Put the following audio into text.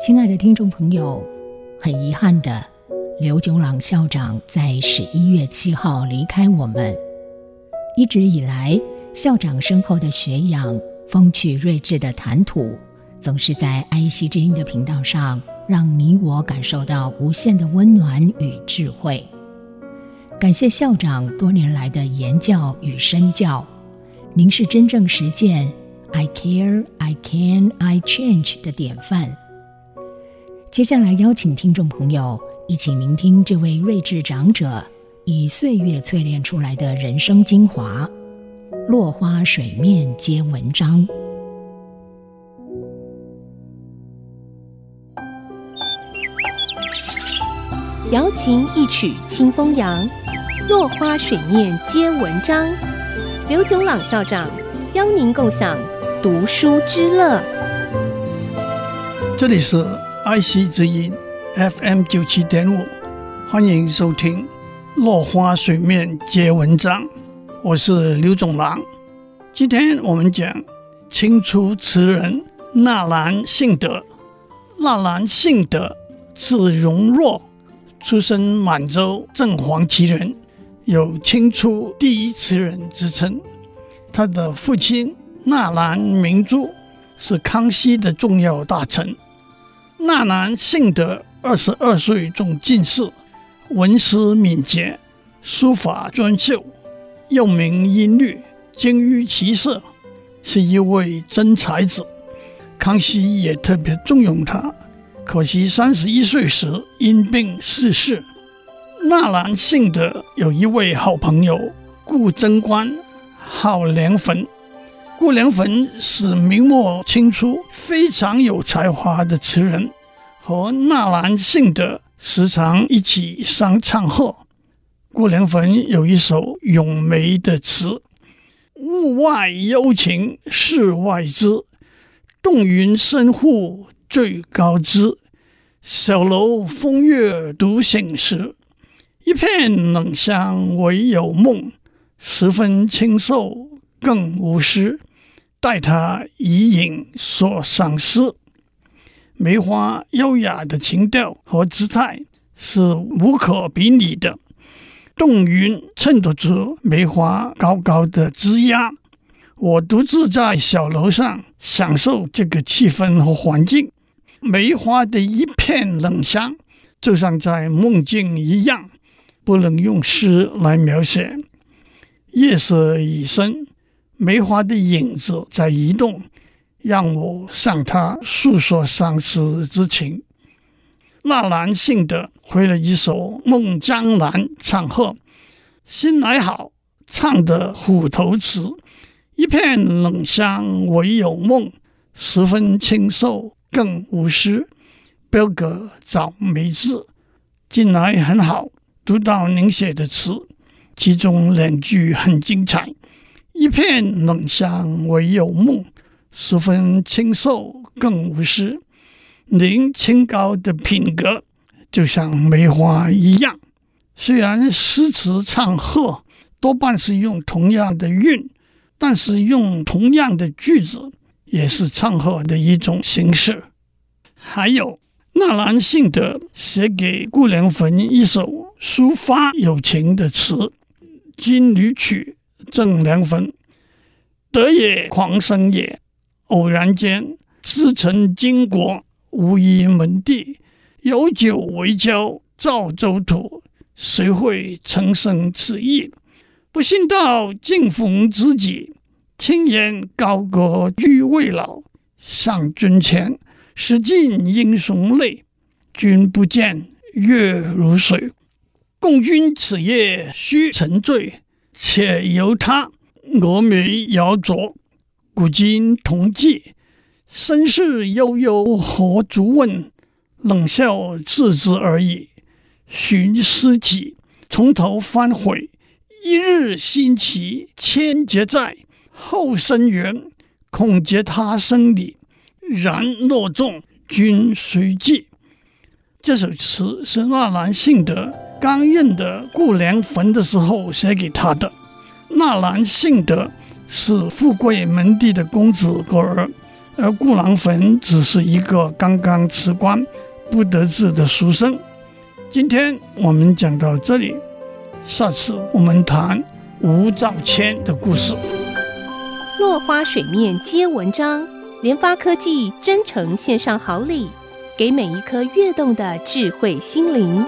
亲爱的听众朋友，很遗憾的，刘炯朗校长在十一月七号离开我们。一直以来，校长深厚的学养、风趣睿智的谈吐，总是在 IC 之音的频道上，让你我感受到无限的温暖与智慧。感谢校长多年来的言教与身教，您是真正实践 “I care, I can, I change” 的典范。接下来邀请听众朋友一起聆听这位睿智长者以岁月淬炼出来的人生精华。落花水面皆文章。瑶琴一曲清风扬，落花水面皆文章。刘炯朗校长邀您共享读书之乐。这里是。IC 之音 FM 九七点五，欢迎收听《落花水面皆文章》，我是刘总郎。今天我们讲清初词人纳兰性德。纳兰性德字容若，出身满洲正黄旗人，有清初第一词人之称。他的父亲纳兰明珠是康熙的重要大臣。纳兰性德二十二岁中进士，文思敏捷，书法专秀，又名音律，精于骑射，是一位真才子。康熙也特别重用他，可惜三十一岁时因病逝世。纳兰性德有一位好朋友顾贞观，号梁坟。顾梁坟是明末清初非常有才华的词人，和纳兰性德时常一起上唱和。顾梁坟有一首咏梅的词：“物外幽情世外知，洞云深户最高枝。小楼风月独醒时，一片冷香唯有梦。十分清瘦更无诗。”待他以影所赏识，梅花优雅的情调和姿态是无可比拟的。洞云衬托出梅花高高的枝桠。我独自在小楼上享受这个气氛和环境，梅花的一片冷香，就像在梦境一样，不能用诗来描写。夜色已深。梅花的影子在移动，让我向他诉说相思之情。纳兰性德会了一首《梦江南》唱和，心来好，唱得虎头词。一片冷香唯有梦，十分清瘦更无诗。标格早梅字，近来很好，读到您写的词，其中两句很精彩。一片冷香唯有梦，十分清瘦更无诗。您清高的品格就像梅花一样。虽然诗词唱和多半是用同样的韵，但是用同样的句子也是唱和的一种形式。还有纳兰性德写给顾梁坟一首抒发友情的词《金缕曲》。赠梁坟，得也狂生也。偶然间，自成经国，无依门第，有酒为交，造州土。谁会曾生此意？不信道尽逢知己，轻言高阁居未老。上君前，识尽英雄泪。君不见，月如水。共君此夜须沉醉。且由他蛾眉摇着，古今同寄，身世悠悠何足问？冷笑自知而已。寻诗集，从头翻回，一日新奇千劫在，后生缘，恐结他生理。然若众，君须记。这首词是纳兰性德。刚认得顾梁坟的时候写给他的。纳兰性德是富贵门第的公子哥儿，而顾郎坟只是一个刚刚辞官不得志的书生。今天我们讲到这里，下次我们谈吴兆谦的故事。落花水面皆文章，联发科技真诚献上好礼，给每一颗跃动的智慧心灵。